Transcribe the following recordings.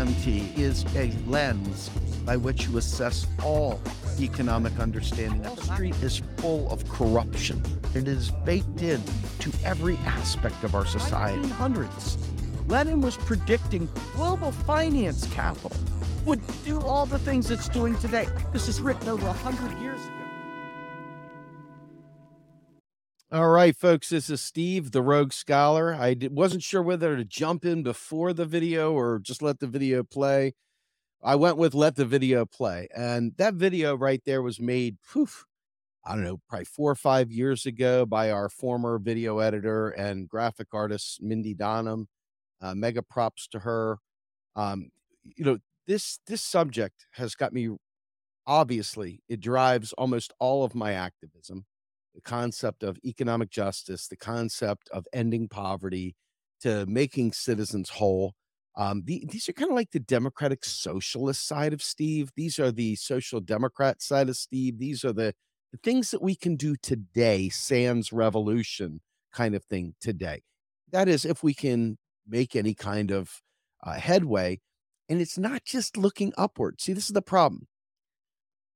Is a lens by which you assess all economic understanding. Wall Street is full of corruption. It is baked in to every aspect of our society. 1900s, Lenin was predicting global finance capital would do all the things it's doing today. This is written over 100 years ago. All right, folks, this is Steve, the Rogue Scholar. I wasn't sure whether to jump in before the video or just let the video play. I went with let the video play. And that video right there was made, poof, I don't know, probably four or five years ago by our former video editor and graphic artist, Mindy Donham. Uh, mega props to her. Um, you know, this this subject has got me obviously it drives almost all of my activism the concept of economic justice, the concept of ending poverty, to making citizens whole. Um, the, these are kind of like the democratic socialist side of Steve. These are the social democrat side of Steve. These are the, the things that we can do today, sans revolution kind of thing today. That is, if we can make any kind of uh, headway. And it's not just looking upward. See, this is the problem.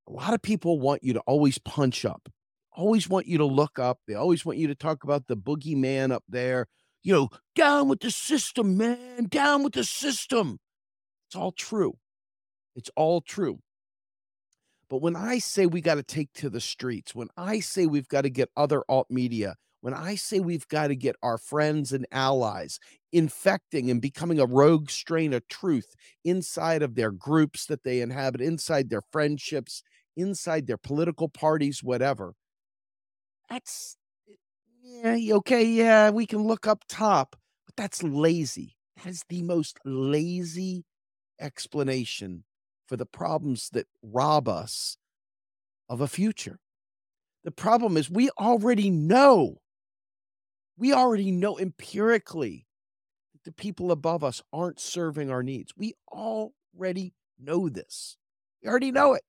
A lot of people want you to always punch up always want you to look up. They always want you to talk about the boogeyman up there. You know, down with the system, man, down with the system. It's all true. It's all true. But when I say we got to take to the streets, when I say we've got to get other alt media, when I say we've got to get our friends and allies infecting and becoming a rogue strain of truth inside of their groups that they inhabit, inside their friendships, inside their political parties, whatever, that's eh, yeah, okay, yeah, we can look up top, but that's lazy. That is the most lazy explanation for the problems that rob us of a future. The problem is we already know. We already know empirically that the people above us aren't serving our needs. We already know this. We already know it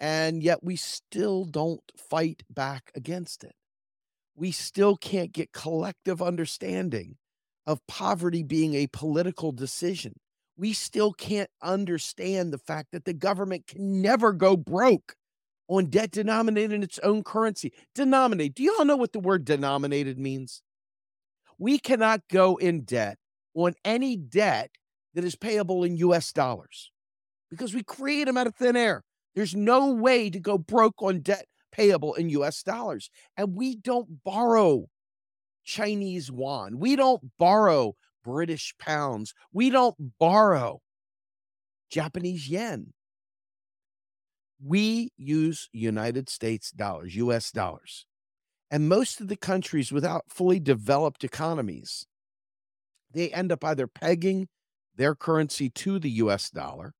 and yet we still don't fight back against it. We still can't get collective understanding of poverty being a political decision. We still can't understand the fact that the government can never go broke on debt denominated in its own currency. Denominate. Do you all know what the word denominated means? We cannot go in debt on any debt that is payable in US dollars because we create them out of thin air. There's no way to go broke on debt payable in US dollars. And we don't borrow Chinese yuan. We don't borrow British pounds. We don't borrow Japanese yen. We use United States dollars, US dollars. And most of the countries without fully developed economies, they end up either pegging their currency to the US dollar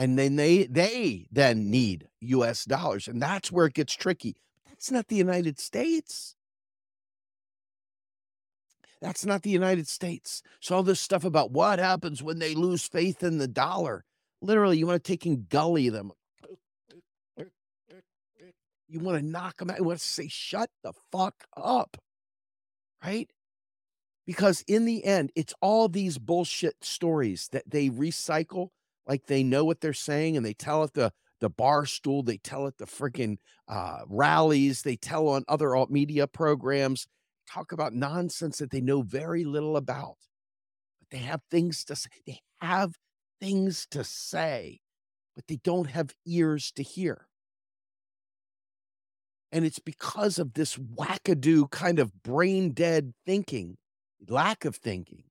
and then they they then need US dollars and that's where it gets tricky. That's not the United States. That's not the United States. So all this stuff about what happens when they lose faith in the dollar. Literally, you want to take and gully them. You want to knock them out. You want to say, shut the fuck up. Right? Because in the end, it's all these bullshit stories that they recycle like they know what they're saying and they tell it the the bar stool, they tell it the freaking uh, rallies, they tell on other alt media programs, talk about nonsense that they know very little about. But they have things to say. They have things to say, but they don't have ears to hear. And it's because of this wackadoo kind of brain dead thinking, lack of thinking,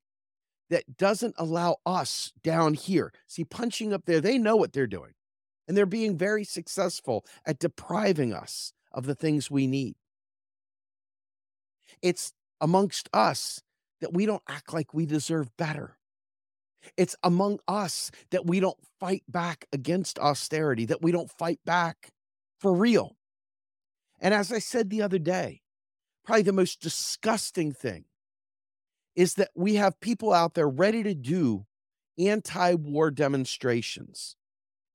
that doesn't allow us down here. See, punching up there, they know what they're doing. And they're being very successful at depriving us of the things we need. It's amongst us that we don't act like we deserve better. It's among us that we don't fight back against austerity, that we don't fight back for real. And as I said the other day, probably the most disgusting thing is that we have people out there ready to do anti war demonstrations,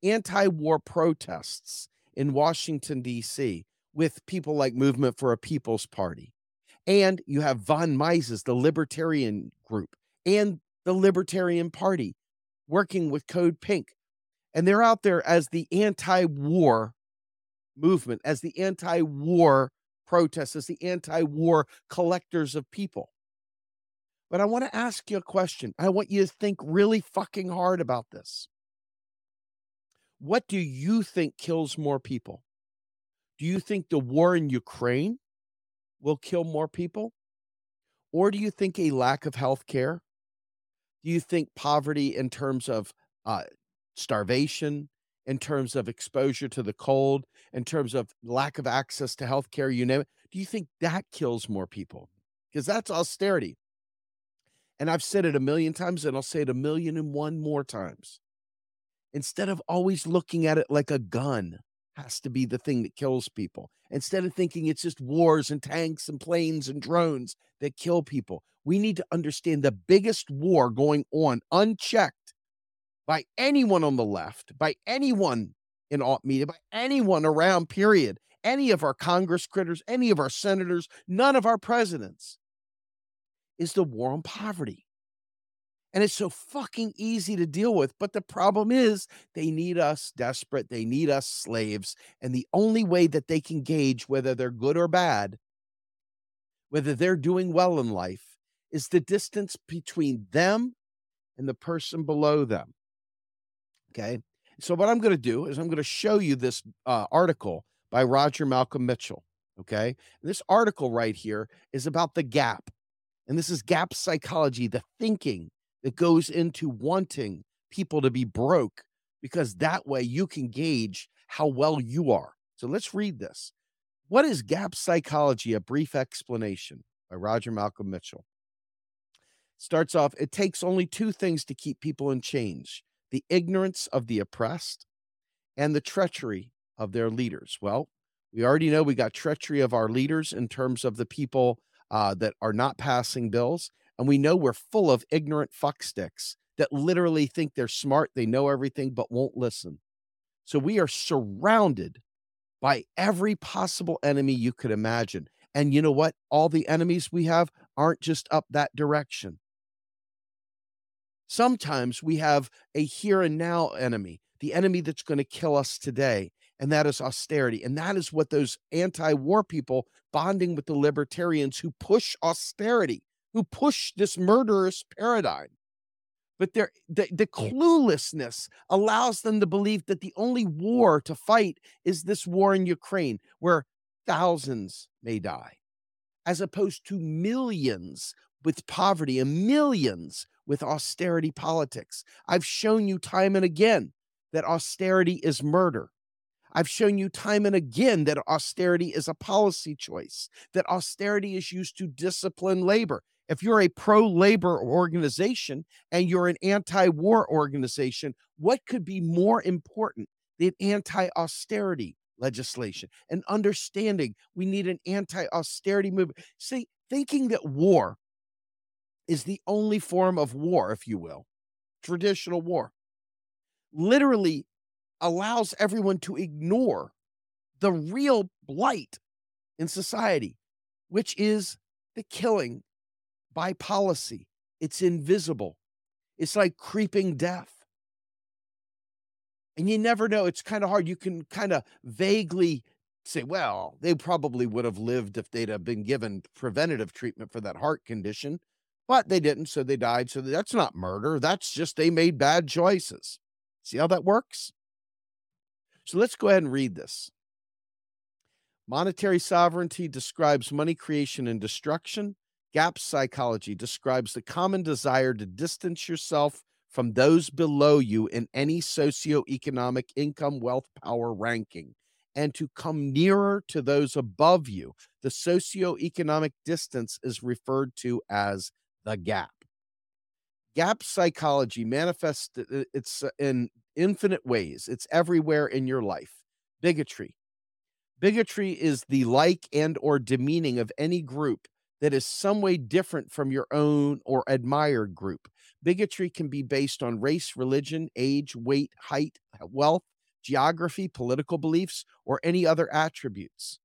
anti war protests in Washington, D.C., with people like Movement for a People's Party. And you have von Mises, the libertarian group, and the Libertarian Party, working with Code Pink. And they're out there as the anti war movement, as the anti war protests, as the anti war collectors of people. But I want to ask you a question. I want you to think really fucking hard about this. What do you think kills more people? Do you think the war in Ukraine will kill more people? Or do you think a lack of health care? Do you think poverty in terms of uh, starvation, in terms of exposure to the cold, in terms of lack of access to health care, you name it? Do you think that kills more people? Because that's austerity. And I've said it a million times, and I'll say it a million and one more times. Instead of always looking at it like a gun has to be the thing that kills people, instead of thinking it's just wars and tanks and planes and drones that kill people, we need to understand the biggest war going on unchecked by anyone on the left, by anyone in alt media, by anyone around, period. Any of our Congress critters, any of our senators, none of our presidents is the war on poverty. And it's so fucking easy to deal with. But the problem is, they need us desperate. They need us slaves. And the only way that they can gauge whether they're good or bad, whether they're doing well in life, is the distance between them and the person below them. Okay. So, what I'm going to do is I'm going to show you this uh, article by Rodger Malcolm Mitchell. Okay. This article right here is about the gap and this is gap psychology, the thinking that goes into wanting people to be broke, because that way you can gauge how well you are. So let's read this. What is gap psychology? A brief explanation by Rodger Malcolm Mitchell. Starts off, it takes only two things to keep people in change the ignorance of the oppressed and the treachery of their leaders. Well, we already know we got treachery of our leaders in terms of the people uh, that are not passing bills. And we know we're full of ignorant fucksticks that literally think they're smart, they know everything, but won't listen. So we are surrounded by every possible enemy you could imagine. And you know what? All the enemies we have aren't just up that direction. Sometimes we have a here and now enemy, the enemy that's going to kill us today and that is austerity. And that is what those anti war people bonding with the libertarians who push austerity, who push this murderous paradigm. But the, the cluelessness allows them to believe that the only war to fight is this war in Ukraine, where thousands may die, as opposed to millions with poverty and millions with austerity politics. I've shown you time and again that austerity is murder. I've shown you time and again that austerity is a policy choice, that austerity is used to discipline labor. If you're a pro labor organization and you're an anti war organization, what could be more important than anti austerity legislation and understanding we need an anti austerity movement? See, thinking that war is the only form of war, if you will, traditional war, literally allows everyone to ignore the real blight in society, which is the killing by policy. It's invisible, it's like creeping death. And you never know. It's kind of hard. You can kind of vaguely say, well, they probably would have lived if they'd have been given preventative treatment for that heart condition, but they didn't. So they died. So that's not murder. That's just they made bad choices. See how that works? So let's go ahead and read this. Monetary sovereignty describes money creation and destruction. Gap psychology describes the common desire to distance yourself from those below you in any socioeconomic income, wealth, power ranking, and to come nearer to those above you. The socioeconomic distance is referred to as the gap. Gap psychology manifests uh, it's uh, in infinite ways. It's everywhere in your life. Bigotry. Bigotry is the like and or demeaning of any group that is some way different from your own or admired group. Bigotry can be based on race, religion, age, weight, height, wealth, geography, political beliefs, or any other attributes.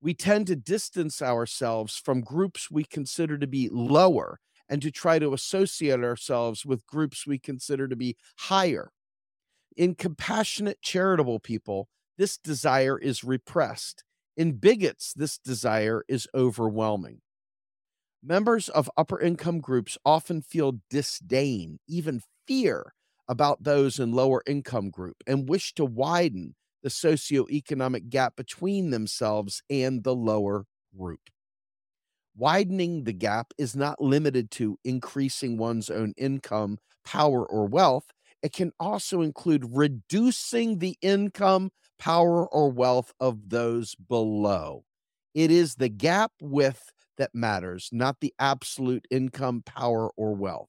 We tend to distance ourselves from groups we consider to be lower and to try to associate ourselves with groups we consider to be higher. In compassionate, charitable people, this desire is repressed. In bigots, this desire is overwhelming. Members of upper income groups often feel disdain, even fear about those in lower income group and wish to widen the socioeconomic gap between themselves and the lower group. Widening the gap is not limited to increasing one's own income, power, or wealth. It can also include reducing the income, power, or wealth of those below. It is the gap width that matters, not the absolute income, power, or wealth.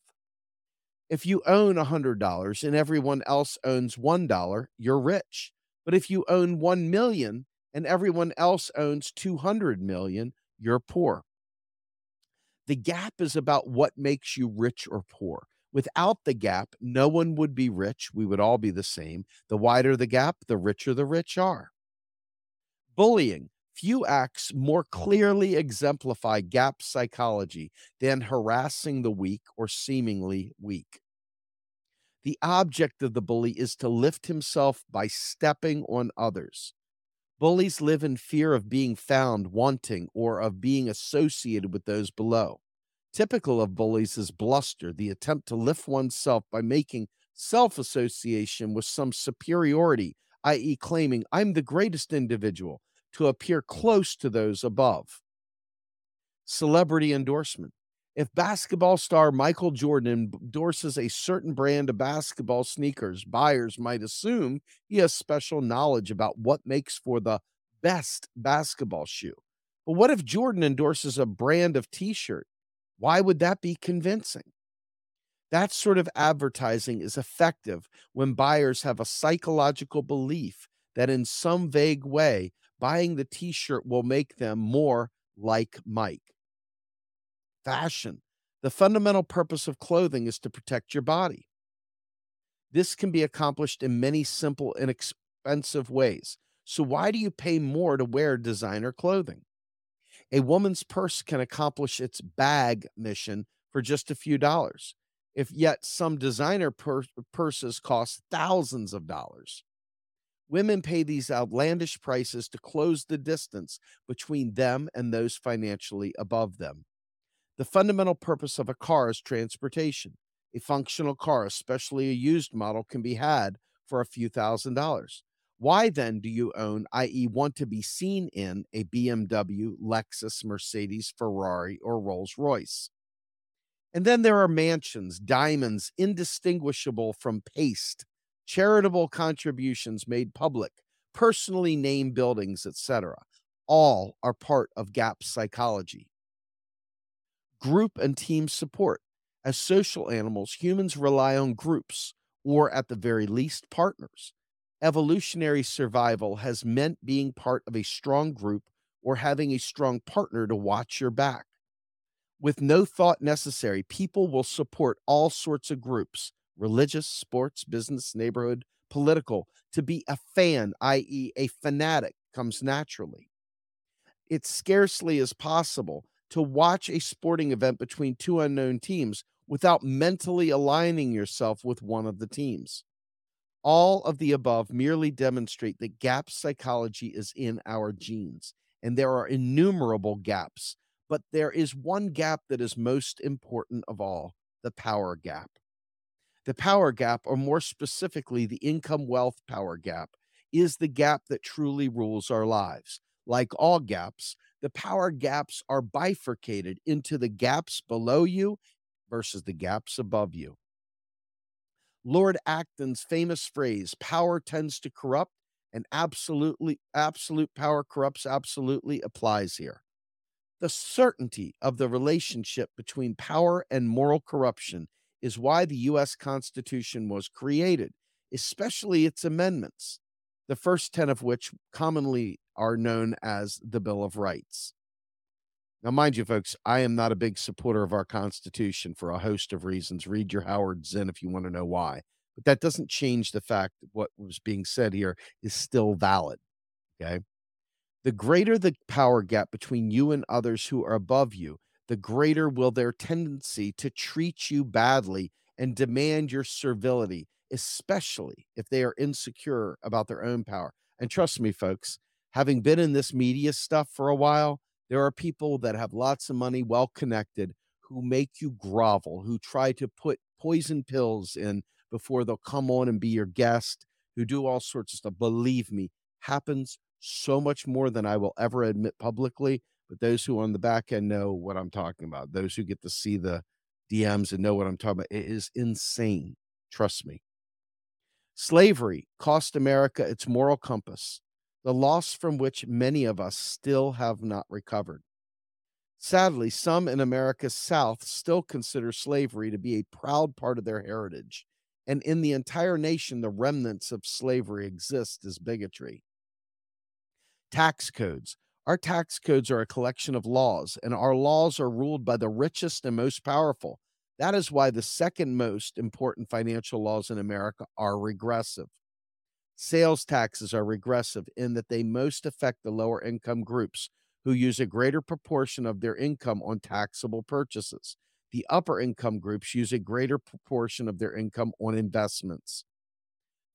If you own $100 and everyone else owns $1, you're rich. But if you own 1 million and everyone else owns 200 million, you're poor. The gap is about what makes you rich or poor. Without the gap, no one would be rich. We would all be the same. The wider the gap, the richer the rich are. Bullying. Few acts more clearly exemplify gap psychology than harassing the weak or seemingly weak. The object of the bully is to lift himself by stepping on others. Bullies live in fear of being found wanting or of being associated with those below. Typical of bullies is bluster, the attempt to lift oneself by making self association with some superiority, i.e., claiming, I'm the greatest individual, to appear close to those above. Celebrity endorsement. If basketball star Michael Jordan endorses a certain brand of basketball sneakers, buyers might assume he has special knowledge about what makes for the best basketball shoe. But what if Jordan endorses a brand of t shirt? Why would that be convincing? That sort of advertising is effective when buyers have a psychological belief that in some vague way, buying the t shirt will make them more like Mike. Fashion. The fundamental purpose of clothing is to protect your body. This can be accomplished in many simple, inexpensive ways. So, why do you pay more to wear designer clothing? A woman's purse can accomplish its bag mission for just a few dollars, if yet some designer pur- purses cost thousands of dollars. Women pay these outlandish prices to close the distance between them and those financially above them. The fundamental purpose of a car is transportation. A functional car, especially a used model, can be had for a few thousand dollars. Why then do you own, i.e., want to be seen in a BMW, Lexus, Mercedes, Ferrari, or Rolls Royce? And then there are mansions, diamonds indistinguishable from paste, charitable contributions made public, personally named buildings, etc. All are part of gap psychology. Group and team support. As social animals, humans rely on groups, or at the very least, partners evolutionary survival has meant being part of a strong group or having a strong partner to watch your back. With no thought necessary, people will support all sorts of groups religious, sports, business, neighborhood, political. To be a fan, i.e., a fanatic, comes naturally. It scarcely is possible to watch a sporting event between two unknown teams without mentally aligning yourself with one of the teams. All of the above merely demonstrate that gap psychology is in our genes, and there are innumerable gaps. But there is one gap that is most important of all the power gap. The power gap, or more specifically, the income wealth power gap, is the gap that truly rules our lives. Like all gaps, the power gaps are bifurcated into the gaps below you versus the gaps above you. Lord Acton's famous phrase, power tends to corrupt and absolutely absolute power corrupts absolutely applies here. The certainty of the relationship between power and moral corruption is why the US Constitution was created, especially its amendments, the first 10 of which commonly are known as the Bill of Rights. Now, mind you, folks, I am not a big supporter of our Constitution for a host of reasons. Read your Howard Zinn if you want to know why. But that doesn't change the fact that what was being said here is still valid. Okay. The greater the power gap between you and others who are above you, the greater will their tendency to treat you badly and demand your servility, especially if they are insecure about their own power. And trust me, folks, having been in this media stuff for a while, there are people that have lots of money, well connected, who make you grovel, who try to put poison pills in before they'll come on and be your guest, who do all sorts of stuff. Believe me, happens so much more than I will ever admit publicly. But those who on the back end know what I'm talking about, those who get to see the DMs and know what I'm talking about, it is insane. Trust me. Slavery cost America its moral compass, the loss from which many of us still have not recovered. Sadly, some in America's South still consider slavery to be a proud part of their heritage, and in the entire nation, the remnants of slavery exist as bigotry. Tax codes. Our tax codes are a collection of laws, and our laws are ruled by the richest and most powerful. That is why the second most important financial laws in America are regressive. Sales taxes are regressive in that they most affect the lower income groups who use a greater proportion of their income on taxable purchases. The upper income groups use a greater proportion of their income on investments.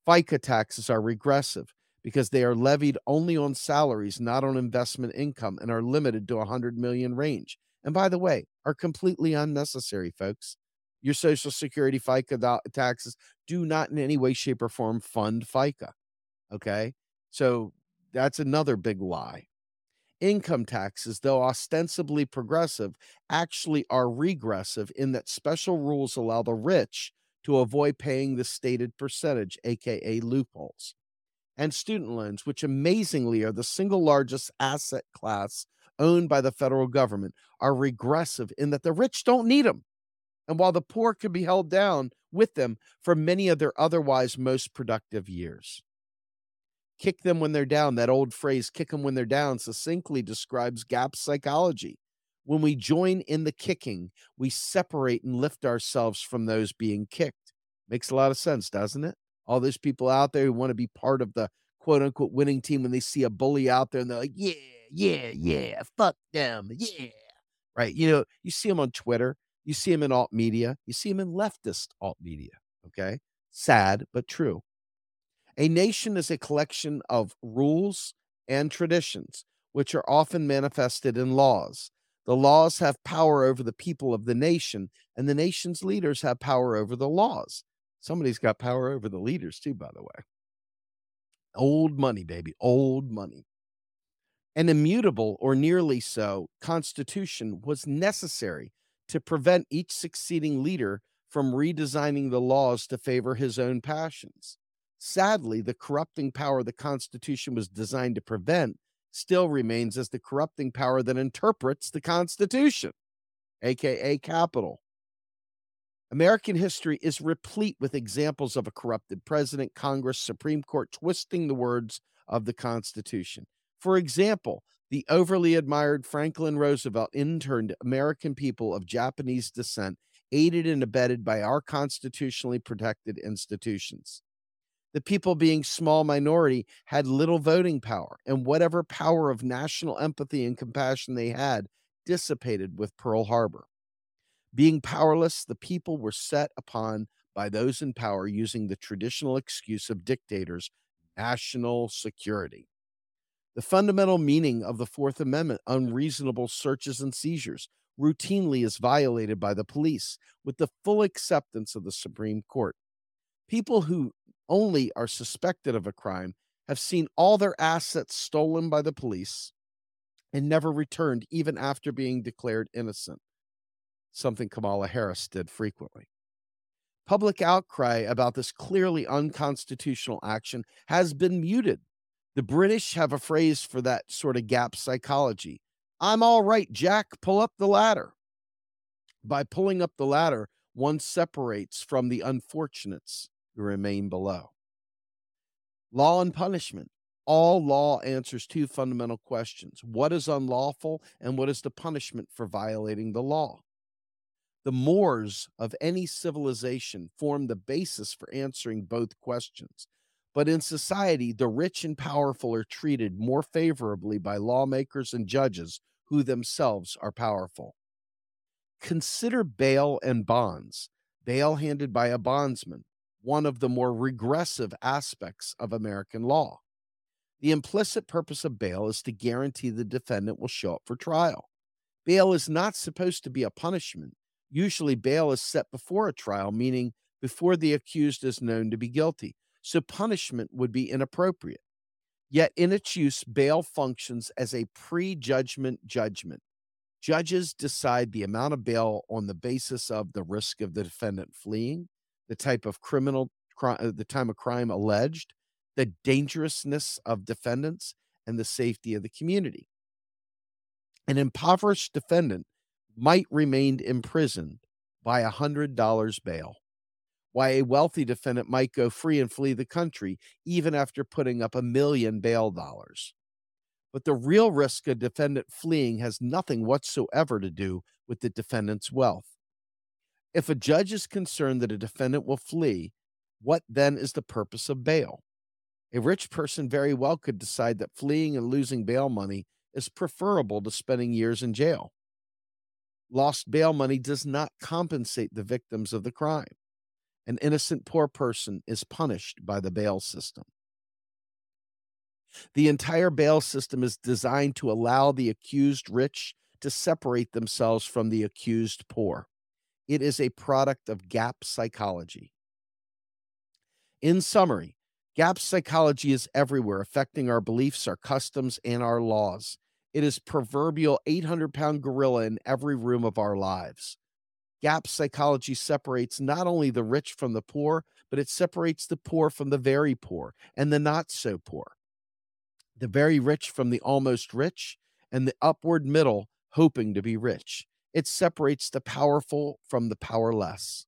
FICA taxes are regressive because they are levied only on salaries, not on investment income, and are limited to a 100 million range. And by the way, are completely unnecessary, folks. Your Social Security FICA taxes do not in any way, shape, or form fund FICA. Okay. So that's another big lie income taxes, though ostensibly progressive, actually are regressive in that special rules allow the rich to avoid paying the stated percentage, aka loopholes. And student loans, which amazingly are the single largest asset class owned by the federal government, are regressive in that the rich don't need them. And while the poor can be held down with them for many of their otherwise most productive years kick them when they're down. That old phrase, kick them when they're down, succinctly describes gap psychology. When we join in the kicking, we separate and lift ourselves from those being kicked. Makes a lot of sense, doesn't it? All those people out there who want to be part of the quote unquote winning team when they see a bully out there and they're like, yeah, yeah, yeah, fuck them, yeah. Right. You know, you see them on Twitter, you see them in alt media, you see them in leftist alt media. Okay. Sad, but true. A nation is a collection of rules and traditions, which are often manifested in laws. The laws have power over the people of the nation, and the nation's leaders have power over the laws. Somebody's got power over the leaders, too, by the way. Old money, baby, old money. An immutable, or nearly so, constitution was necessary to prevent each succeeding leader from redesigning the laws to favor his own passions. Sadly, the corrupting power the Constitution was designed to prevent still remains as the corrupting power that interprets the Constitution, aka capital. American history is replete with examples of a corrupted president, Congress, Supreme Court twisting the words of the Constitution. For example, the overly admired Franklin Roosevelt interned American people of Japanese descent, aided and abetted by our constitutionally protected institutions the people being small minority had little voting power and whatever power of national empathy and compassion they had dissipated with Pearl Harbor. Being powerless, the people were set upon by those in power using the traditional excuse of dictators national security. The fundamental meaning of the Fourth Amendment, unreasonable searches and seizures, routinely is violated by the police with the full acceptance of the Supreme Court. People who only are suspected of a crime have seen all their assets stolen by the police and never returned even after being declared innocent, something Kamala Harris did frequently. Public outcry about this clearly unconstitutional action has been muted. The British have a phrase for that sort of gap psychology. I'm all right, Jack, pull up the ladder. By pulling up the ladder, one separates from the unfortunates who remain below. Law and punishment. All law answers two fundamental questions what is unlawful, and what is the punishment for violating the law? The mores of any civilization form the basis for answering both questions. But in society, the rich and powerful are treated more favorably by lawmakers and judges who themselves are powerful. consider bail and bonds, bail handed by a bondsman, one of the more regressive aspects of American law. The implicit purpose of bail is to guarantee the defendant will show up for trial. Bail is not supposed to be a punishment. Usually, bail is set before a trial, meaning before the accused is known to be guilty. So, punishment would be inappropriate. Yet, in its use, bail functions as a prejudgment judgment. Judges decide the amount of bail on the basis of the risk of the defendant fleeing, the type of criminal, uh, the time of crime alleged, the dangerousness of defendants, and the safety of the community. An impoverished defendant might remain imprisoned by a $100 bail, while a wealthy defendant might go free and flee the country even after putting up a million bail dollars. But the real risk of defendant fleeing has nothing whatsoever to do with the defendant's wealth. If a judge is concerned that a defendant will flee, what then is the purpose of bail? A rich person very well could decide that fleeing and losing bail money is preferable to spending years in jail. Lost bail money does not compensate the victims of the crime. An innocent poor person is punished by the bail system. The entire bail system is designed to allow the accused rich to separate themselves from the accused poor. It is a product of gap psychology. In summary, gap psychology is everywhere, affecting our beliefs, our customs, and our laws. It is proverbial 800 pound gorilla in every room of our lives. Gap psychology separates not only the rich from the poor, but it separates the poor from the very poor and the not so poor the very rich from the almost rich, and the upward middle hoping to be rich. It separates the powerful from the powerless.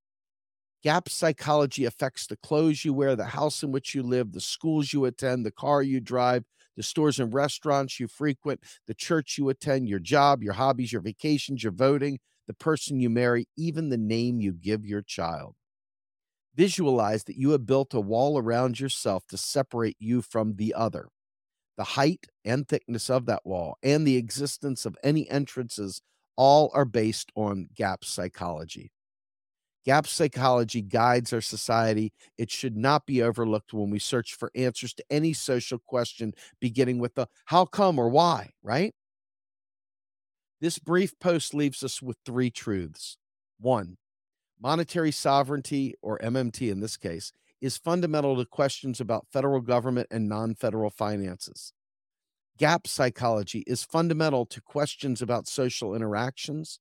Gap psychology affects the clothes you wear, the house in which you live, the schools you attend, the car you drive, the stores and restaurants you frequent, the church you attend, your job, your hobbies, your vacations, your voting, the person you marry, even the name you give your child. Visualize that you have built a wall around yourself to separate you from the other the height and thickness of that wall, and the existence of any entrances all are based on gap psychology. Gap psychology guides our society. It should not be overlooked when we search for answers to any social question, beginning with the how come or why, right? This brief post leaves us with three truths. One, monetary sovereignty, or MMT in this case, is fundamental to questions about federal government and non federal finances. Gap psychology is fundamental to questions about social interactions,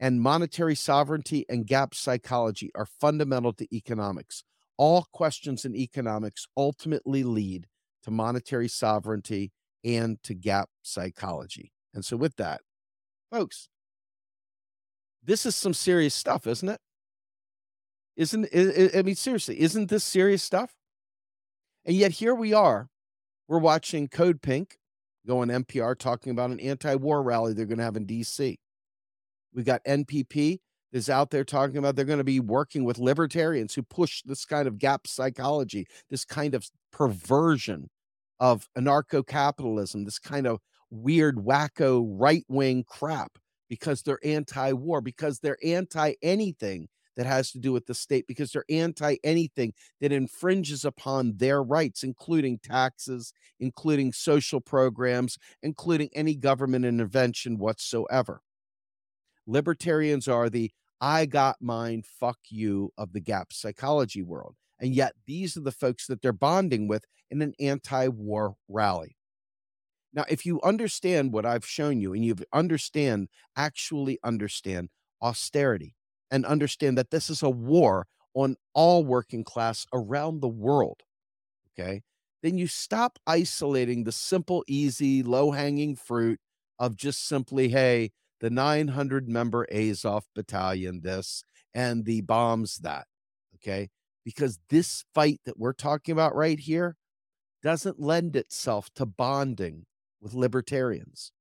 and monetary sovereignty and gap psychology are fundamental to economics. All questions in economics ultimately lead to monetary sovereignty and to gap psychology. And so, with that, folks, this is some serious stuff, isn't it? Isn't I mean, seriously, isn't this serious stuff? And yet here we are. We're watching Code Pink go on NPR talking about an anti-war rally they're going to have in DC. We've got NPP is out there talking about they're going to be working with libertarians who push this kind of gap psychology, this kind of perversion of anarcho capitalism, this kind of weird, wacko right wing crap because they're anti war, because they're anti anything that has to do with the state because they're anti anything that infringes upon their rights, including taxes, including social programs, including any government intervention whatsoever. Libertarians are the I got mine, fuck you of the gap psychology world. And yet, these are the folks that they're bonding with in an anti war rally. Now, if you understand what I've shown you and you understand, actually understand austerity, and understand that this is a war on all working class around the world. Okay. Then you stop isolating the simple, easy, low hanging fruit of just simply, hey, the 900 member Azov battalion, this, and the bombs that. Okay. Because this fight that we're talking about right here doesn't lend itself to bonding with libertarians.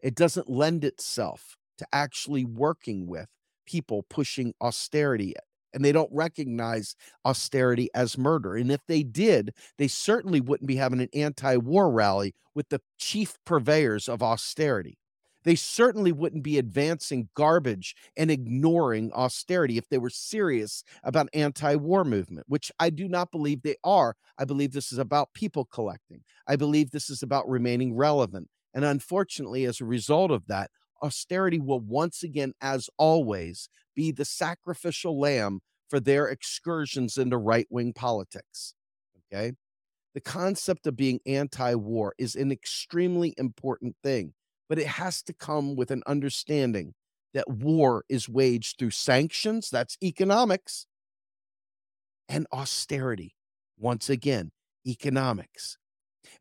It doesn't lend itself to actually working with people pushing austerity and they don't recognize austerity as murder. And if they did, they certainly wouldn't be having an anti war rally with the chief purveyors of austerity. They certainly wouldn't be advancing garbage and ignoring austerity if they were serious about anti-war movement, which I do not believe they are. I believe this is about people collecting. I believe this is about remaining relevant. And unfortunately, as a result of that, austerity will once again, as always, be the sacrificial lamb for their excursions into right wing politics. Okay. The concept of being anti war is an extremely important thing, but it has to come with an understanding that war is waged through sanctions, that's economics, and austerity. Once again, economics.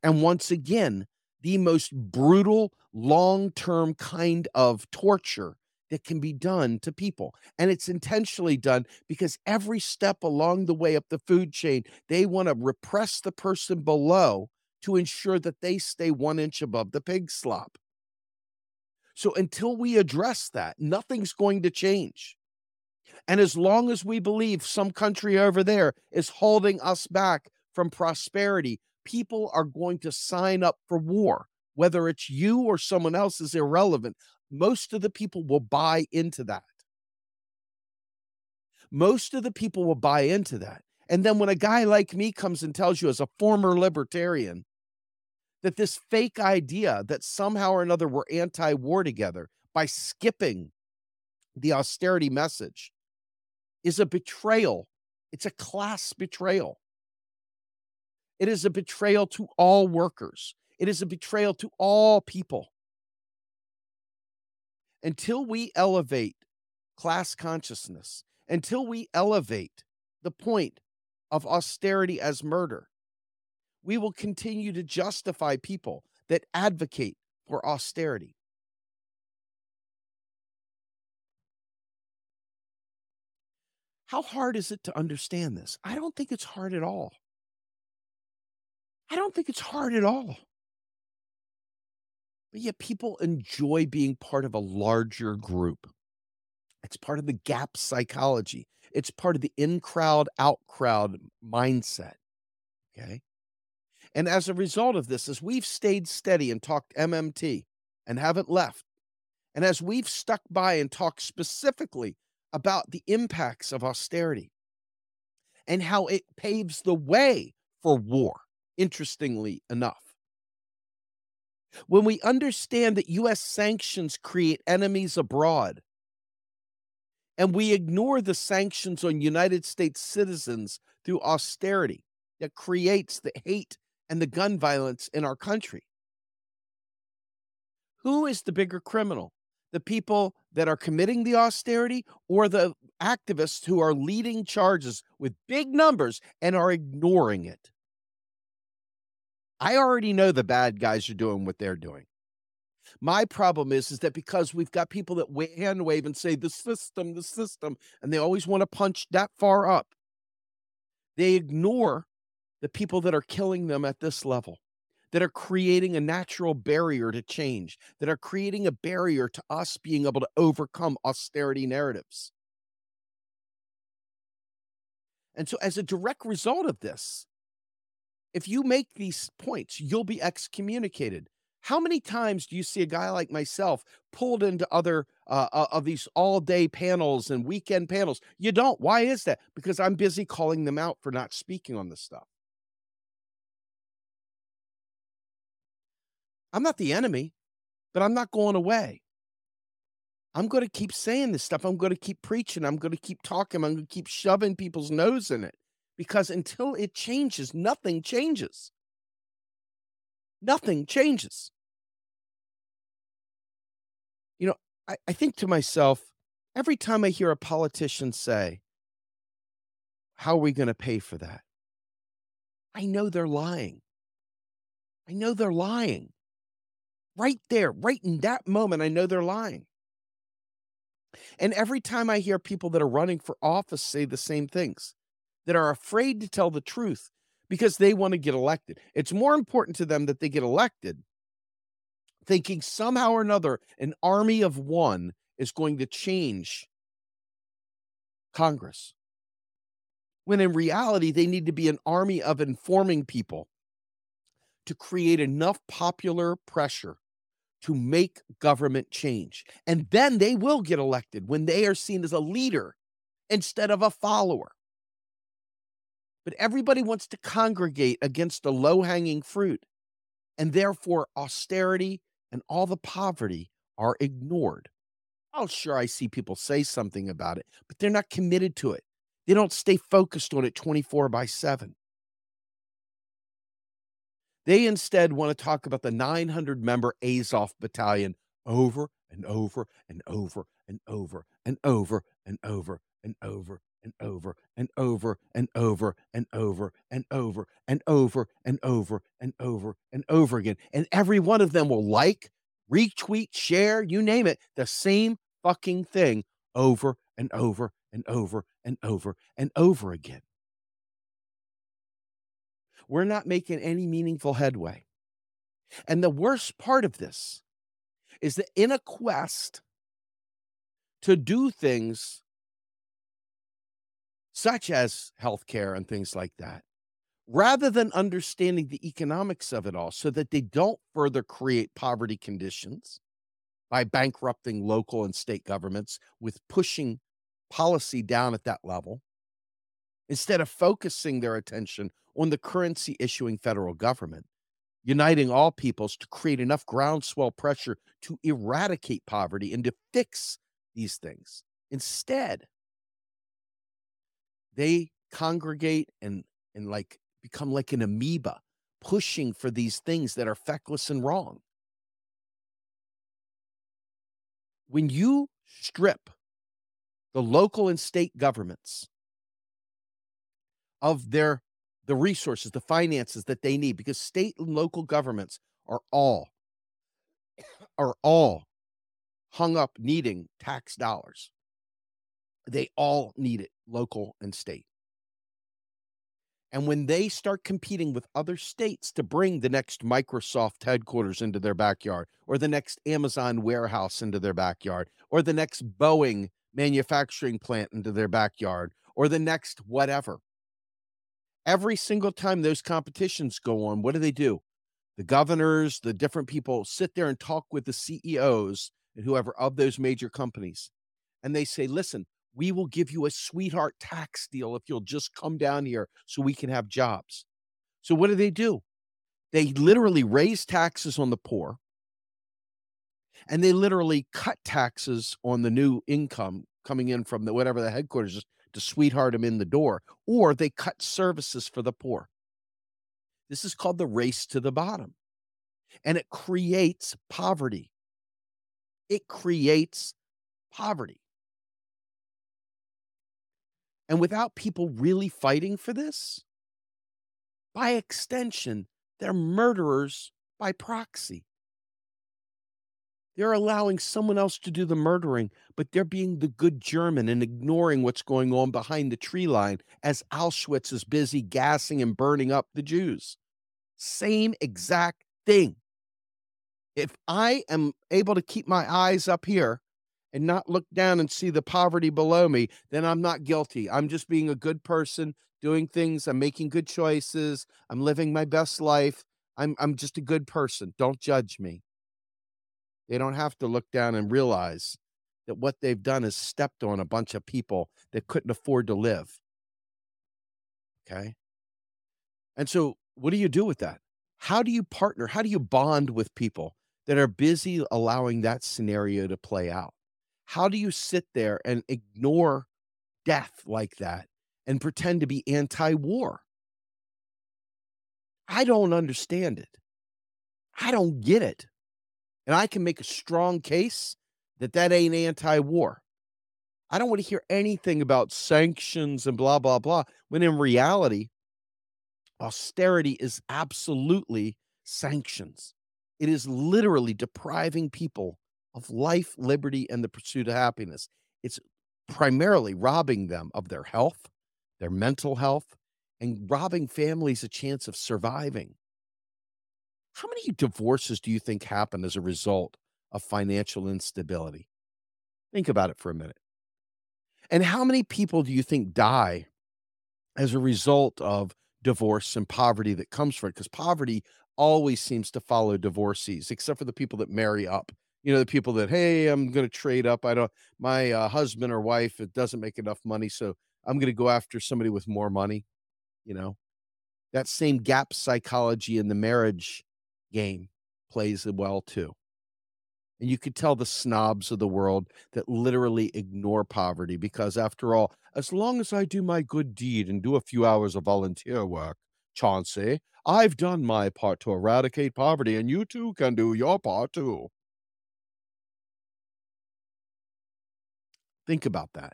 And once again, the most brutal, long term kind of torture that can be done to people. And it's intentionally done because every step along the way up the food chain, they want to repress the person below to ensure that they stay one inch above the pig slop. So until we address that, nothing's going to change. And as long as we believe some country over there is holding us back from prosperity, people are going to sign up for war. Whether it's you or someone else is irrelevant. Most of the people will buy into that. Most of the people will buy into that. And then when a guy like me comes and tells you, as a former libertarian, that this fake idea that somehow or another we're anti war together by skipping the austerity message is a betrayal. It's a class betrayal. It is a betrayal to all workers. It is a betrayal to all people. Until we elevate class consciousness, until we elevate the point of austerity as murder, we will continue to justify people that advocate for austerity. How hard is it to understand this? I don't think it's hard at all. I don't think it's hard at all. But yet people enjoy being part of a larger group. It's part of the gap psychology. It's part of the in crowd, out crowd mindset. Okay. And as a result of this, as we've stayed steady and talked MMT and haven't left, and as we've stuck by and talked specifically about the impacts of austerity and how it paves the way for war, interestingly enough. When we understand that US sanctions create enemies abroad, and we ignore the sanctions on United States citizens through austerity that creates the hate and the gun violence in our country. Who is the bigger criminal? The people that are committing the austerity or the activists who are leading charges with big numbers and are ignoring it? I already know the bad guys are doing what they're doing. My problem is, is that because we've got people that hand wave and say the system, the system, and they always want to punch that far up, they ignore the people that are killing them at this level, that are creating a natural barrier to change, that are creating a barrier to us being able to overcome austerity narratives. And so, as a direct result of this, if you make these points, you'll be excommunicated. How many times do you see a guy like myself pulled into other uh, uh, of these all day panels and weekend panels? You don't. Why is that? Because I'm busy calling them out for not speaking on this stuff. I'm not the enemy, but I'm not going away. I'm going to keep saying this stuff. I'm going to keep preaching. I'm going to keep talking. I'm going to keep shoving people's nose in it because until it changes, nothing changes. Nothing changes. You know, I, I think to myself, every time I hear a politician say, How are we going to pay for that? I know they're lying. I know they're lying. Right there, right in that moment, I know they're lying. And every time I hear people that are running for office say the same things, that are afraid to tell the truth because they want to get elected. It's more important to them that they get elected, thinking somehow or another an army of one is going to change Congress. When in reality, they need to be an army of informing people to create enough popular pressure to make government change. And then they will get elected when they are seen as a leader instead of a follower. But everybody wants to congregate against the low hanging fruit. And therefore, austerity and all the poverty are ignored. Oh, sure, I see people say something about it, but they're not committed to it. They don't stay focused on it 24 by 7. They instead want to talk about the 900 member Azov battalion over and over and over and over and over and over and over and over and over and over and over and over and over and over and over and over again. And every one of them will like, retweet, share, you name it, the same fucking thing over and over and over and over and over again. We're not making any meaningful headway. And the worst part of this is that in a quest to do things such as healthcare and things like that, rather than understanding the economics of it all so that they don't further create poverty conditions by bankrupting local and state governments with pushing policy down at that level, instead of focusing their attention on the currency issuing federal government, uniting all peoples to create enough groundswell pressure to eradicate poverty and to fix these things. Instead, they congregate and and like become like an amoeba pushing for these things that are feckless and wrong. When you strip the local and state governments of their the resources, the finances that they need because state and local governments are all are all hung up needing tax dollars. They all need it, local and state. And when they start competing with other states to bring the next Microsoft headquarters into their backyard, or the next Amazon warehouse into their backyard, or the next Boeing manufacturing plant into their backyard, or the next whatever, every single time those competitions go on, what do they do? The governors, the different people sit there and talk with the CEOs and whoever of those major companies. And they say, listen, we will give you a sweetheart tax deal if you'll just come down here so we can have jobs. So, what do they do? They literally raise taxes on the poor and they literally cut taxes on the new income coming in from the whatever the headquarters is to sweetheart them in the door, or they cut services for the poor. This is called the race to the bottom, and it creates poverty. It creates poverty. And without people really fighting for this, by extension, they're murderers by proxy. They're allowing someone else to do the murdering, but they're being the good German and ignoring what's going on behind the tree line as Auschwitz is busy gassing and burning up the Jews. Same exact thing. If I am able to keep my eyes up here and not look down and see the poverty below me, then I'm not guilty. I'm just being a good person, doing things, I'm making good choices, I'm living my best life. I'm I'm just a good person. Don't judge me. They don't have to look down and realize that what they've done is stepped on a bunch of people that couldn't afford to live. Okay? And so what do you do with that? How do you partner? How do you bond with people that are busy allowing that scenario to play out? How do you sit there and ignore death like that and pretend to be anti war? I don't understand it. I don't get it. And I can make a strong case that that ain't anti war. I don't want to hear anything about sanctions and blah, blah, blah, when in reality, austerity is absolutely sanctions. It is literally depriving people of life, liberty, and the pursuit of happiness. It's primarily robbing them of their health, their mental health, and robbing families a chance of surviving. How many divorces do you think happen as a result of financial instability? Think about it for a minute. And how many people do you think die as a result of divorce and poverty that comes from it? Because poverty always seems to follow divorcees, except for the people that marry up. You know, the people that, hey, I'm going to trade up. I don't, my uh, husband or wife, it doesn't make enough money. So I'm going to go after somebody with more money. You know, that same gap psychology in the marriage game plays well too. And you could tell the snobs of the world that literally ignore poverty because, after all, as long as I do my good deed and do a few hours of volunteer work, Chauncey, I've done my part to eradicate poverty, and you too can do your part too. Think about that.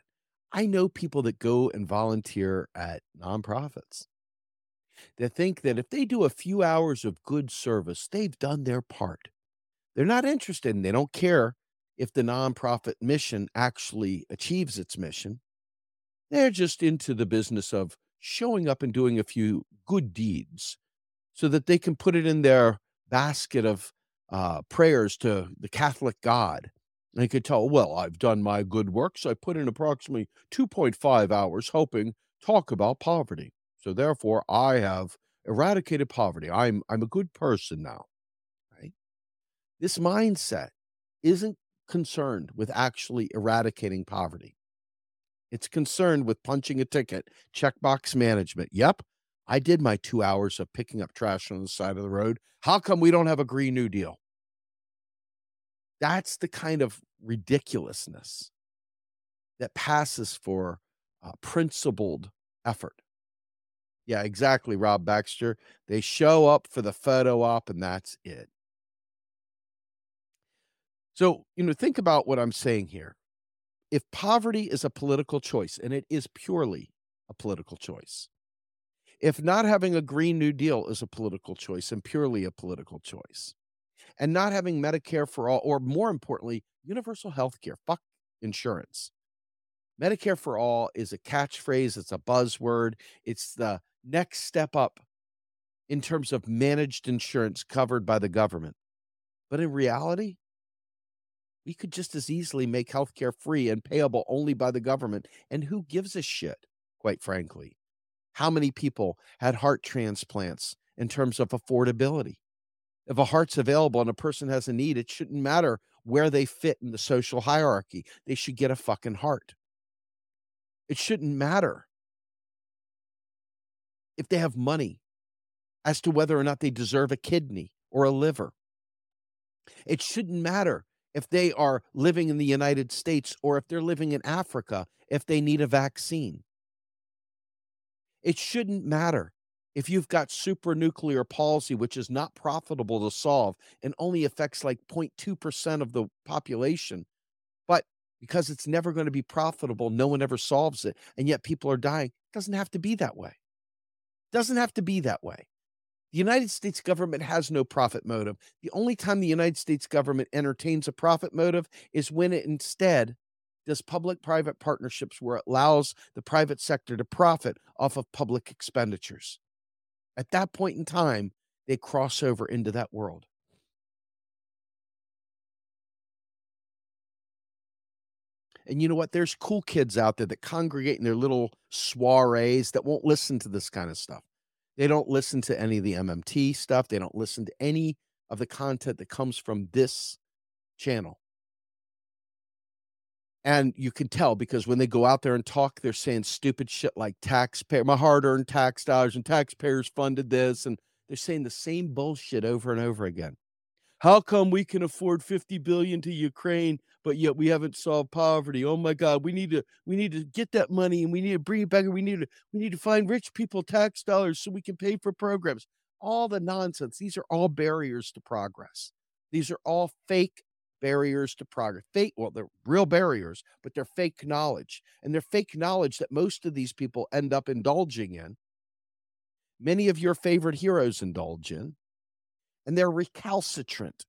I know people that go and volunteer at nonprofits that think that if they do a few hours of good service, they've done their part. They're not interested and they don't care if the nonprofit mission actually achieves its mission. They're just into the business of showing up and doing a few good deeds so that they can put it in their basket of uh, prayers to the Catholic God. And they could tell, well, I've done my good works. I put in approximately 2.5 hours helping talk about poverty. So therefore, I have eradicated poverty. I'm I'm a good person now. This mindset isn't concerned with actually eradicating poverty. It's concerned with punching a ticket, checkbox management. Yep, I did my two hours of picking up trash on the side of the road. How come we don't have a Green New Deal? That's the kind of ridiculousness that passes for uh, principled effort. Yeah, exactly, Rob Baxter. They show up for the photo op and that's it. So, you know, think about what I'm saying here. If poverty is a political choice, and it is purely a political choice, if not having a Green New Deal is a political choice and purely a political choice, and not having Medicare for all, or more importantly, universal health care, fuck insurance. Medicare for all is a catchphrase, it's a buzzword, it's the next step up in terms of managed insurance covered by the government. But in reality, we could just as easily make healthcare free and payable only by the government. And who gives a shit, quite frankly? How many people had heart transplants in terms of affordability? If a heart's available and a person has a need, it shouldn't matter where they fit in the social hierarchy. They should get a fucking heart. It shouldn't matter if they have money as to whether or not they deserve a kidney or a liver. It shouldn't matter if they are living in the United States or if they're living in Africa, if they need a vaccine. It shouldn't matter if you've got supranuclear palsy, which is not profitable to solve and only affects like 0.2% of the population. But because it's never going to be profitable, no one ever solves it. And yet people are dying. It doesn't have to be that way. Doesn't have to be that way. The United States government has no profit motive. The only time the United States government entertains a profit motive is when it instead does public private partnerships where it allows the private sector to profit off of public expenditures. At that point in time, they cross over into that world. And you know what? There's cool kids out there that congregate in their little soirees that won't listen to this kind of stuff. They don't listen to any of the MMT stuff. They don't listen to any of the content that comes from this channel. And you can tell because when they go out there and talk, they're saying stupid shit like taxpayer, my hard earned tax dollars and taxpayers funded this. And they're saying the same bullshit over and over again. How come we can afford 50 billion to Ukraine, but yet we haven't solved poverty? Oh my God, we need to we need to get that money and we need to bring it back. And we need to we need to find rich people tax dollars so we can pay for programs. All the nonsense. These are all barriers to progress. These are all fake barriers to progress. Fake, well, they're real barriers, but they're fake knowledge. And they're fake knowledge that most of these people end up indulging in. Many of your favorite heroes indulge in and they're recalcitrant.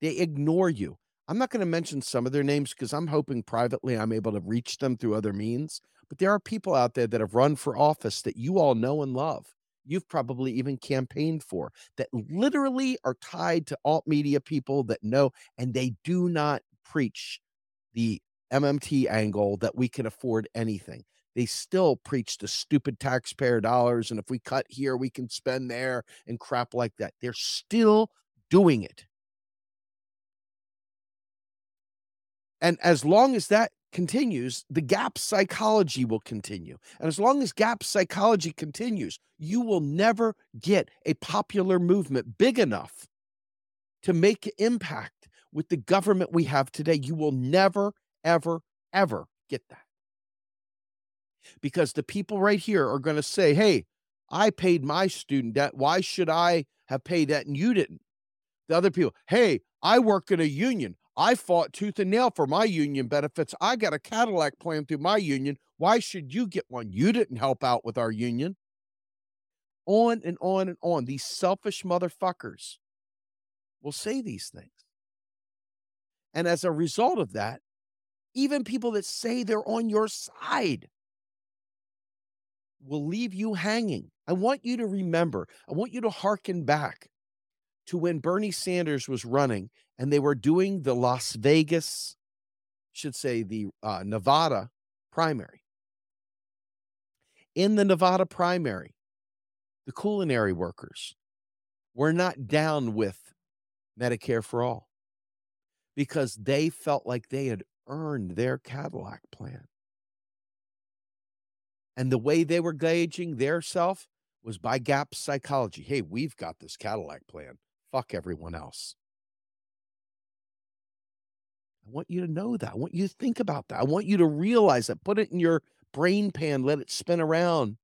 They ignore you. I'm not going to mention some of their names because I'm hoping privately I'm able to reach them through other means. But there are people out there that have run for office that you all know and love. You've probably even campaigned for that literally are tied to alt media people that know, and they do not preach the MMT angle that we can afford anything. They still preach the stupid taxpayer dollars. And if we cut here, we can spend there and crap like that. They're still doing it. And as long as that continues, the gap psychology will continue. And as long as gap psychology continues, you will never get a popular movement big enough to make impact with the government we have today. You will never, ever, ever get that. Because the people right here are going to say, hey, I paid my student debt. Why should I have paid that and you didn't? The other people, hey, I work in a union. I fought tooth and nail for my union benefits. I got a Cadillac plan through my union. Why should you get one? You didn't help out with our union. On and on and on. These selfish motherfuckers will say these things. And as a result of that, even people that say they're on your side will leave you hanging. I want you to remember, I want you to hearken back to when Bernie Sanders was running and they were doing the Las Vegas, should say the uh, Nevada primary. In the Nevada primary, the culinary workers were not down with Medicare for all because they felt like they had earned their Cadillac plan. And the way they were gauging their self was by gap psychology. Hey, we've got this Cadillac plan. Fuck everyone else. I want you to know that. I want you to think about that. I want you to realize that. Put it in your brain pan, let it spin around,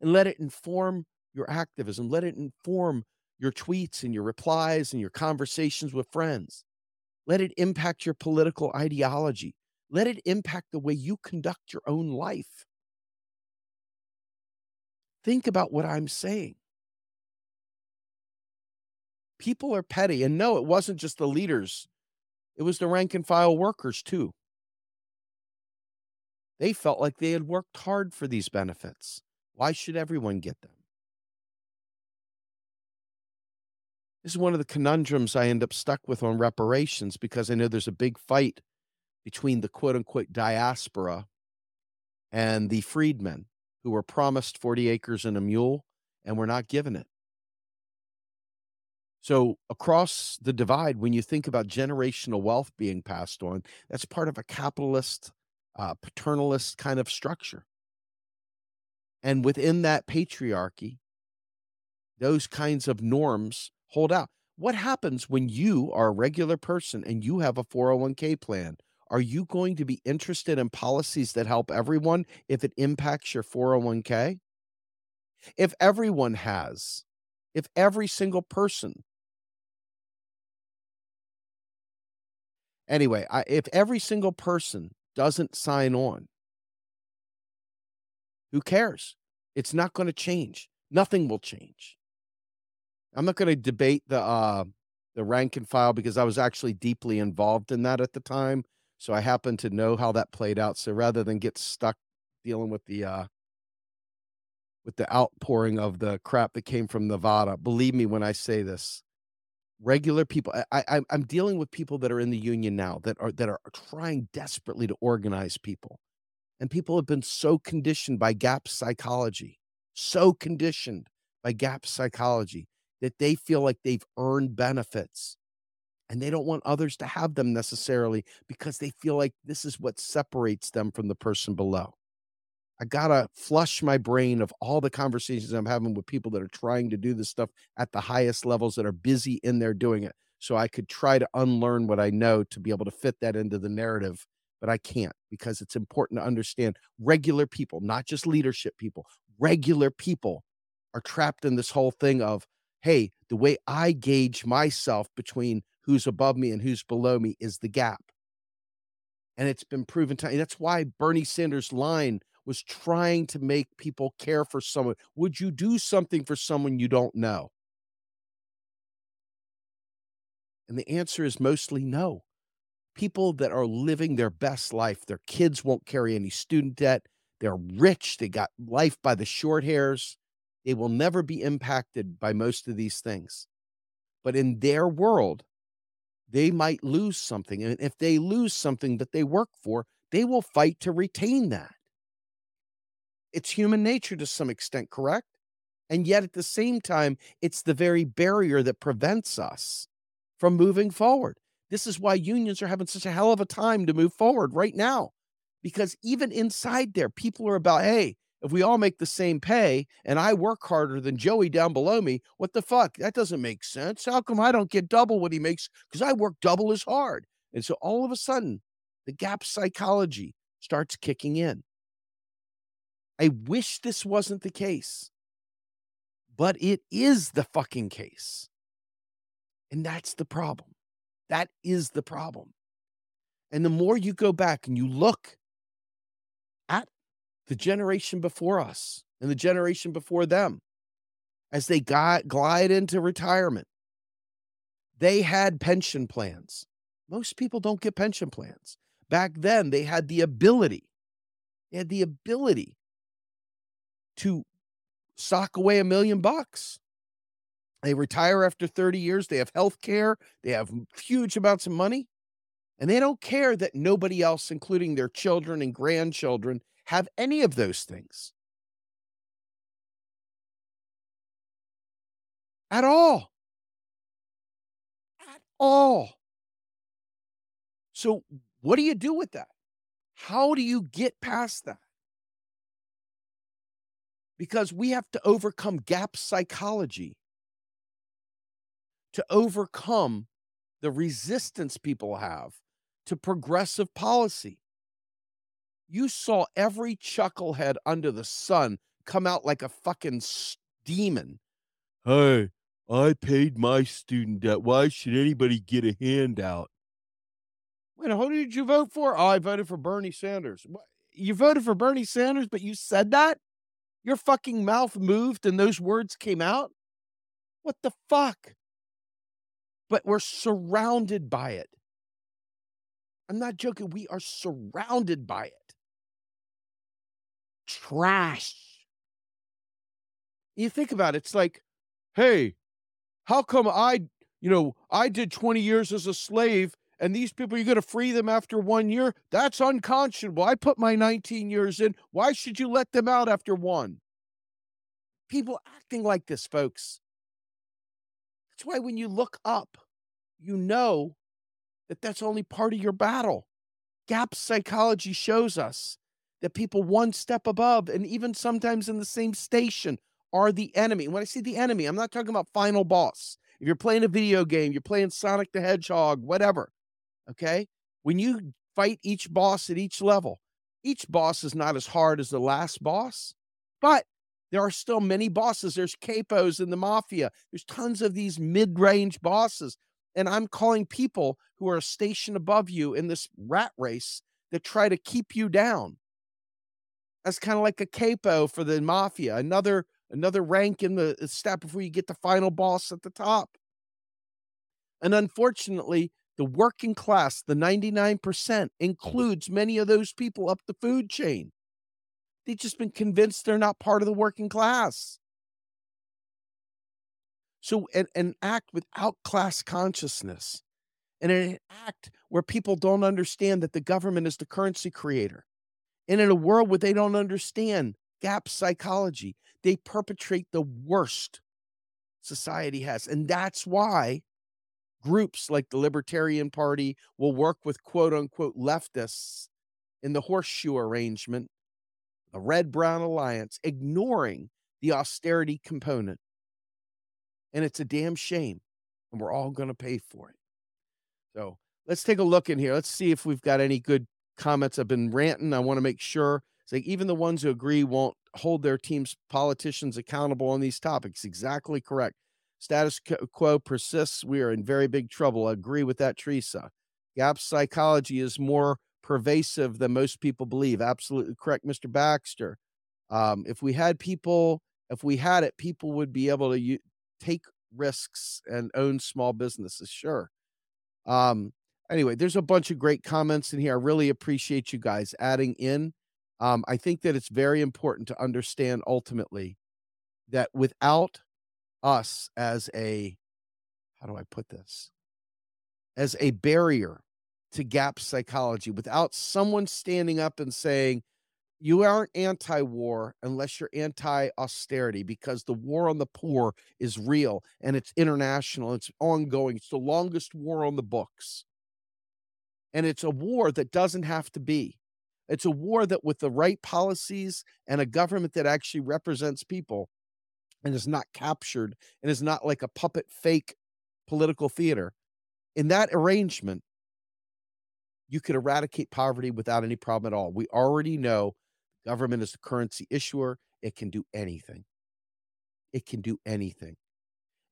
and let it inform your activism. Let it inform your tweets and your replies and your conversations with friends. Let it impact your political ideology. Let it impact the way you conduct your own life. Think about what I'm saying. People are petty. And no, it wasn't just the leaders, it was the rank and file workers too. They felt like they had worked hard for these benefits. Why should everyone get them? This is one of the conundrums I end up stuck with on reparations because I know there's a big fight between the quote unquote diaspora and the freedmen who were promised 40 acres and a mule and were not given it. So, across the divide, when you think about generational wealth being passed on, that's part of a capitalist, uh, paternalist kind of structure. And within that patriarchy, those kinds of norms hold out. What happens when you are a regular person and you have a 401k plan? Are you going to be interested in policies that help everyone if it impacts your 401k? If everyone has, if every single person, anyway, I, if every single person doesn't sign on, who cares? It's not going to change. Nothing will change. I'm not going to debate the uh, the rank and file because I was actually deeply involved in that at the time. So I happen to know how that played out. So rather than get stuck dealing with the uh, with the outpouring of the crap that came from Nevada, believe me when I say this, regular people. I, I I'm dealing with people that are in the union now that are that are trying desperately to organize people, and people have been so conditioned by gap psychology, so conditioned by gap psychology that they feel like they've earned benefits and they don't want others to have them necessarily because they feel like this is what separates them from the person below. I got to flush my brain of all the conversations I'm having with people that are trying to do this stuff at the highest levels that are busy in there doing it. So I could try to unlearn what I know to be able to fit that into the narrative, but I can't because it's important to understand regular people, not just leadership people, regular people are trapped in this whole thing of hey, the way I gauge myself between who's above me and who's below me is the gap. And it's been proven time. That's why Bernie Sanders' line was trying to make people care for someone. Would you do something for someone you don't know? And the answer is mostly no. People that are living their best life, their kids won't carry any student debt. They're rich. They got life by the short hairs. They will never be impacted by most of these things. But in their world, they might lose something. And if they lose something that they work for, they will fight to retain that. It's human nature to some extent, correct? And yet at the same time, it's the very barrier that prevents us from moving forward. This is why unions are having such a hell of a time to move forward right now. Because even inside there, people are about, hey, if we all make the same pay and I work harder than Joey down below me, what the fuck? That doesn't make sense. How come I don't get double what he makes? Because I work double as hard. And so all of a sudden, the gap psychology starts kicking in. I wish this wasn't the case, but it is the fucking case. And that's the problem. That is the problem. And the more you go back and you look at the generation before us and the generation before them as they got glide into retirement, they had pension plans. Most people don't get pension plans. Back then, they had the ability, they had the ability to sock away a million bucks. They retire after 30 years. They have health care. They have huge amounts of money. And they don't care that nobody else, including their children and grandchildren, have any of those things at all. At all. So, what do you do with that? How do you get past that? Because we have to overcome gap psychology to overcome the resistance people have to progressive policy. You saw every chucklehead under the sun come out like a fucking demon. Hey, I paid my student debt. Why should anybody get a handout? Wait, who did you vote for? Oh, I voted for Bernie Sanders. You voted for Bernie Sanders, but you said that? Your fucking mouth moved and those words came out? What the fuck? But we're surrounded by it. I'm not joking. We are surrounded by it. Trash. You think about it, it's like, hey, how come I, you know, I did 20 years as a slave and these people, you're going to free them after one year? That's unconscionable. I put my 19 years in. Why should you let them out after one? People acting like this, folks. That's why when you look up, you know that that's only part of your battle. Gap psychology shows us that people one step above and even sometimes in the same station are the enemy. when I say the enemy, I'm not talking about final boss. If you're playing a video game, you're playing Sonic the Hedgehog, whatever, okay? When you fight each boss at each level, each boss is not as hard as the last boss, but there are still many bosses. There's capos in the mafia. There's tons of these mid-range bosses. And I'm calling people who are a station above you in this rat race that try to keep you down. That's kind of like a capo for the mafia, another another rank in the step before you get the final boss at the top. And unfortunately, the working class, the 99%, mm-hmm. includes many of those people up the food chain. They've just been convinced they're not part of the working class. So, an, an act without class consciousness and an act where people don't understand that the government is the currency creator. And in a world where they don't understand gap psychology, they perpetrate the worst society has. And that's why groups like the Libertarian Party will work with quote unquote leftists in the horseshoe arrangement the red brown alliance, ignoring the austerity component. And it's a damn shame. And we're all going to pay for it. So let's take a look in here. Let's see if we've got any good comments. I've been ranting. I want to make sure. It's like even the ones who agree won't hold their team's politicians accountable on these topics. Exactly correct. Status quo persists. We are in very big trouble. I agree with that, Teresa. Gap psychology is more pervasive than most people believe. Absolutely correct, Mr. Baxter. Um, if we had people, if we had it, people would be able to u- take risks and own small businesses. Sure. Um, anyway, there's a bunch of great comments in here. I really appreciate you guys adding in. Um, I think that it's very important to understand ultimately that without us as a, how do I put this? As a barrier to gap psychology without someone standing up and saying, you aren't anti-war unless you're anti-austerity because the war on the poor is real and it's international it's ongoing it's the longest war on the books and it's a war that doesn't have to be it's a war that with the right policies and a government that actually represents people and is not captured and is not like a puppet fake political theater in that arrangement you could eradicate poverty without any problem at all we already know Government is the currency issuer. It can do anything. It can do anything.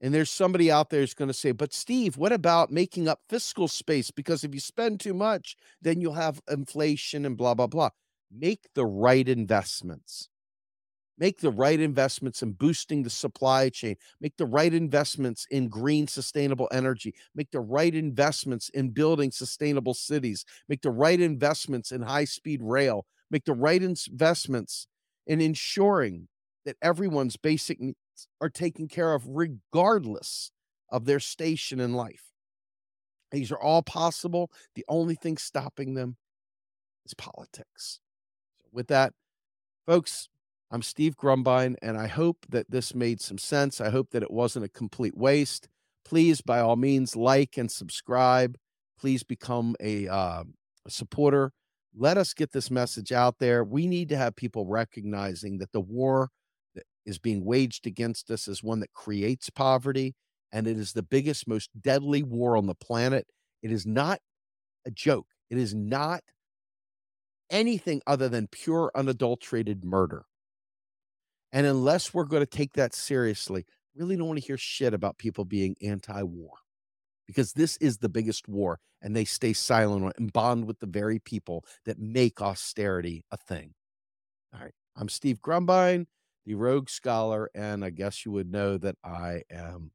And there's somebody out there who's going to say, but Steve, what about making up fiscal space? Because if you spend too much, then you'll have inflation and blah, blah, blah. Make the right investments. Make the right investments in boosting the supply chain. Make the right investments in green, sustainable energy. Make the right investments in building sustainable cities. Make the right investments in high speed rail make the right investments in ensuring that everyone's basic are taken care of regardless of their station in life. These are all possible. The only thing stopping them is politics. So with that, folks, I'm Steve Grumbine, and I hope that this made some sense. I hope that it wasn't a complete waste. Please, by all means, like and subscribe. Please become a, uh, a supporter let us get this message out there. We need to have people recognizing that the war is being waged against us is one that creates poverty, and it is the biggest, most deadly war on the planet. It is not a joke. It is not anything other than pure, unadulterated murder. And unless we're going to take that seriously, really don't want to hear shit about people being anti war because this is the biggest war and they stay silent and bond with the very people that make austerity a thing. All right. I'm Steve Grumbine, the Rogue Scholar, and I guess you would know that I am.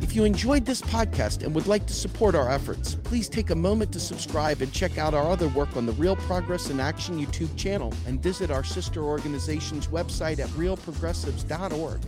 If you enjoyed this podcast and would like to support our efforts, please take a moment to subscribe and check out our other work on the Real Progress in Action YouTube channel and visit our sister organization's website at realprogressives.org.